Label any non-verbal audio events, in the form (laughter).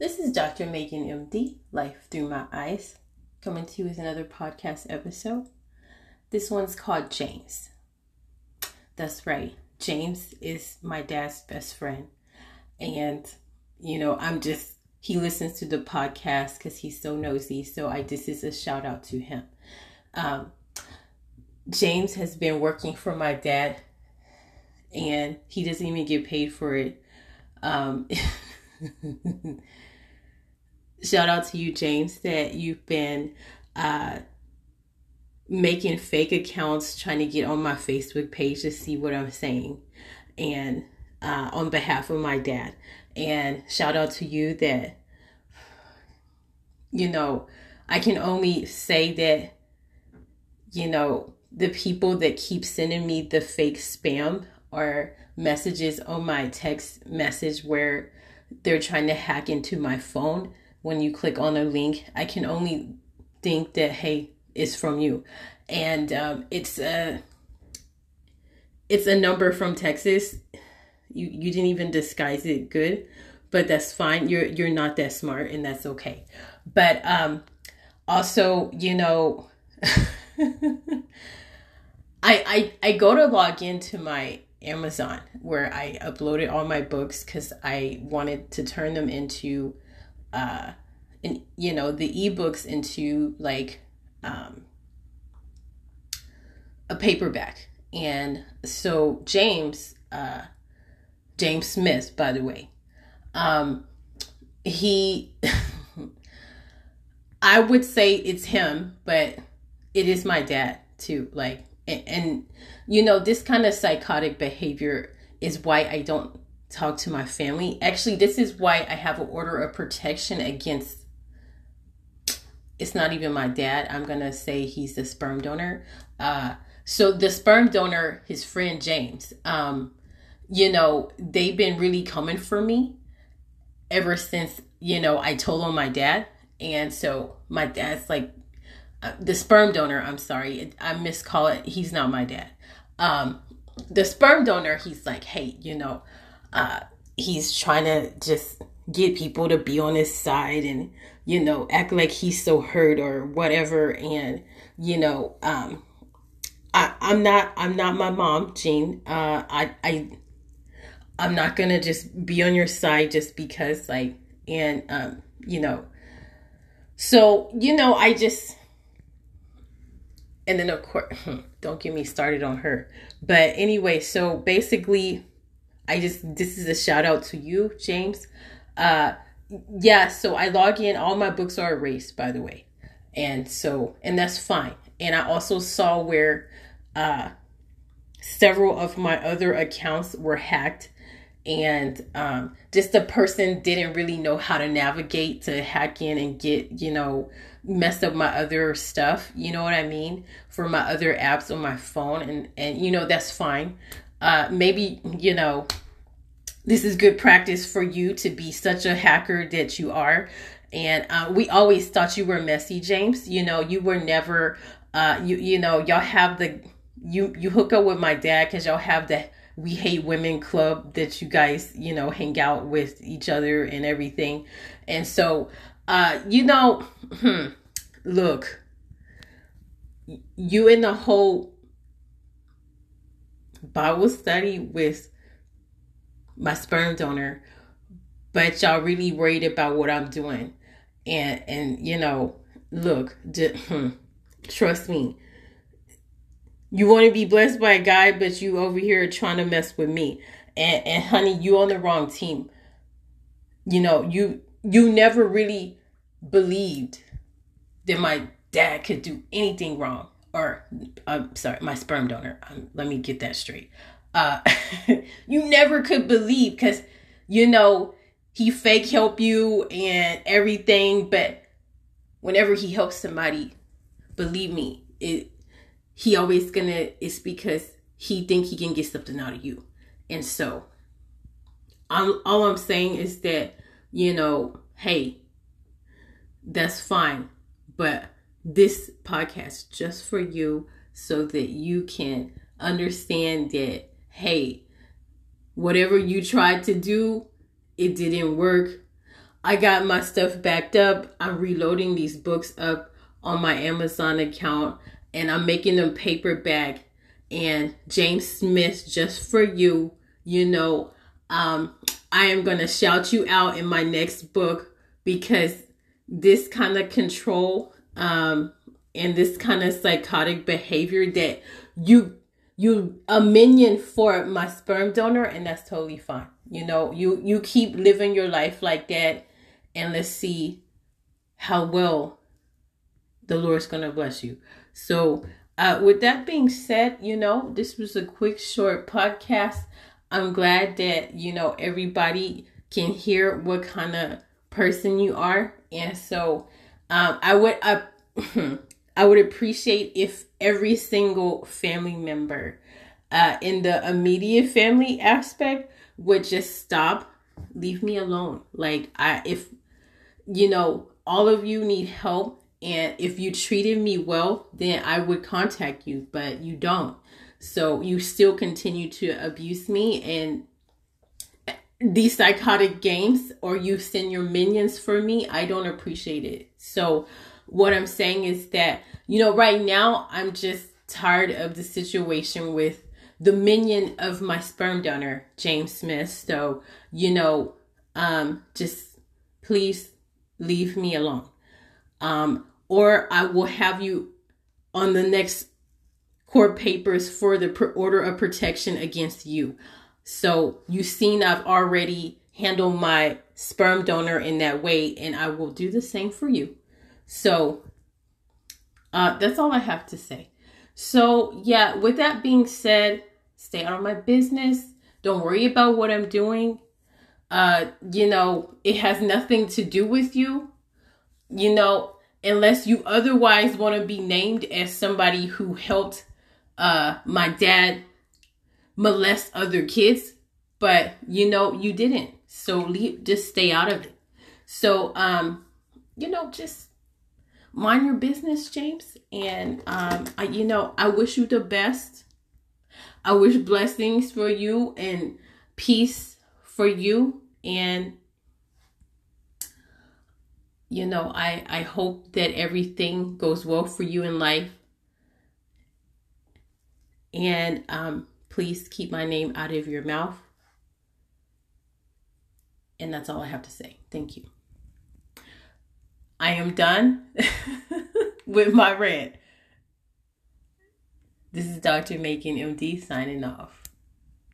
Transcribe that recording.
This is Dr. Megan MD, Life Through My Eyes, coming to you with another podcast episode. This one's called James. That's right, James is my dad's best friend. And, you know, I'm just, he listens to the podcast because he's so nosy. So I, this is a shout out to him. Um, James has been working for my dad and he doesn't even get paid for it. Um, (laughs) (laughs) shout out to you, James, that you've been uh, making fake accounts trying to get on my Facebook page to see what I'm saying, and uh, on behalf of my dad. And shout out to you that, you know, I can only say that, you know, the people that keep sending me the fake spam or messages on my text message where they're trying to hack into my phone when you click on a link, I can only think that hey, it's from you, and um, it's a it's a number from Texas. You you didn't even disguise it good, but that's fine. You're you're not that smart, and that's okay. But um, also, you know. (laughs) I, I I go to log into my Amazon where I uploaded all my books because I wanted to turn them into uh and you know the ebooks into like um a paperback. And so james uh james smith by the way um he (laughs) i would say it's him but it is my dad too. Like and, and you know this kind of psychotic behavior is why i don't talk to my family actually this is why i have an order of protection against it's not even my dad. I'm gonna say he's the sperm donor. Uh, so the sperm donor, his friend James, um, you know, they've been really coming for me ever since you know I told on my dad, and so my dad's like uh, the sperm donor. I'm sorry, I miscall it. He's not my dad. Um, the sperm donor, he's like, hey, you know, uh, he's trying to just get people to be on his side and you know act like he's so hurt or whatever and you know um I, I'm not I'm not my mom, Jean. Uh I I I'm not gonna just be on your side just because like and um you know so you know I just and then of course don't get me started on her but anyway so basically I just this is a shout out to you James uh, yeah, so I log in. All my books are erased, by the way, and so and that's fine. And I also saw where uh, several of my other accounts were hacked, and um, just the person didn't really know how to navigate to hack in and get you know mess up my other stuff. You know what I mean for my other apps on my phone, and and you know that's fine. Uh, maybe you know this is good practice for you to be such a hacker that you are. And uh, we always thought you were messy, James. You know, you were never, uh, you you know, y'all have the you you hook up with my dad because y'all have the we hate women club that you guys you know hang out with each other and everything. And so, uh, you know, hmm, look, you in the whole Bible study with my sperm donor, but y'all really worried about what I'm doing. And and you know, look, hmm, trust me. You want to be blessed by a guy, but you over here trying to mess with me. And and honey, you on the wrong team. You know, you you never really believed that my dad could do anything wrong or I'm sorry, my sperm donor. Um, let me get that straight uh (laughs) you never could believe because you know he fake help you and everything but whenever he helps somebody believe me it he always gonna it's because he think he can get something out of you and so I'm, all i'm saying is that you know hey that's fine but this podcast just for you so that you can understand that hey, whatever you tried to do, it didn't work. I got my stuff backed up. I'm reloading these books up on my Amazon account and I'm making them paperback. And James Smith, just for you, you know, um, I am going to shout you out in my next book because this kind of control um, and this kind of psychotic behavior that you you a minion for my sperm donor and that's totally fine you know you you keep living your life like that and let's see how well the lord's gonna bless you so uh, with that being said you know this was a quick short podcast. I'm glad that you know everybody can hear what kind of person you are. And so um, i would I, (laughs) I would appreciate if every single family member uh, in the immediate family aspect would just stop, leave me alone. Like I, if you know, all of you need help, and if you treated me well, then I would contact you, but you don't. So you still continue to abuse me and these psychotic games, or you send your minions for me. I don't appreciate it. So what I'm saying is that, you know, right now I'm just tired of the situation with the minion of my sperm donor, James Smith. So, you know, um, just please leave me alone. Um, or I will have you on the next court papers for the order of protection against you. So you've seen I've already handled my sperm donor in that way, and I will do the same for you. So uh, that's all I have to say. So, yeah, with that being said, stay out of my business. Don't worry about what I'm doing. Uh, you know, it has nothing to do with you. You know, unless you otherwise want to be named as somebody who helped uh my dad molest other kids, but you know, you didn't. So leave just stay out of it. So um, you know, just mind your business, James. And um, I, you know, I wish you the best. I wish blessings for you and peace for you. And you know, I I hope that everything goes well for you in life. And um, please keep my name out of your mouth. And that's all I have to say. Thank you. I am done (laughs) with my rant. This is Dr. Macon MD signing off.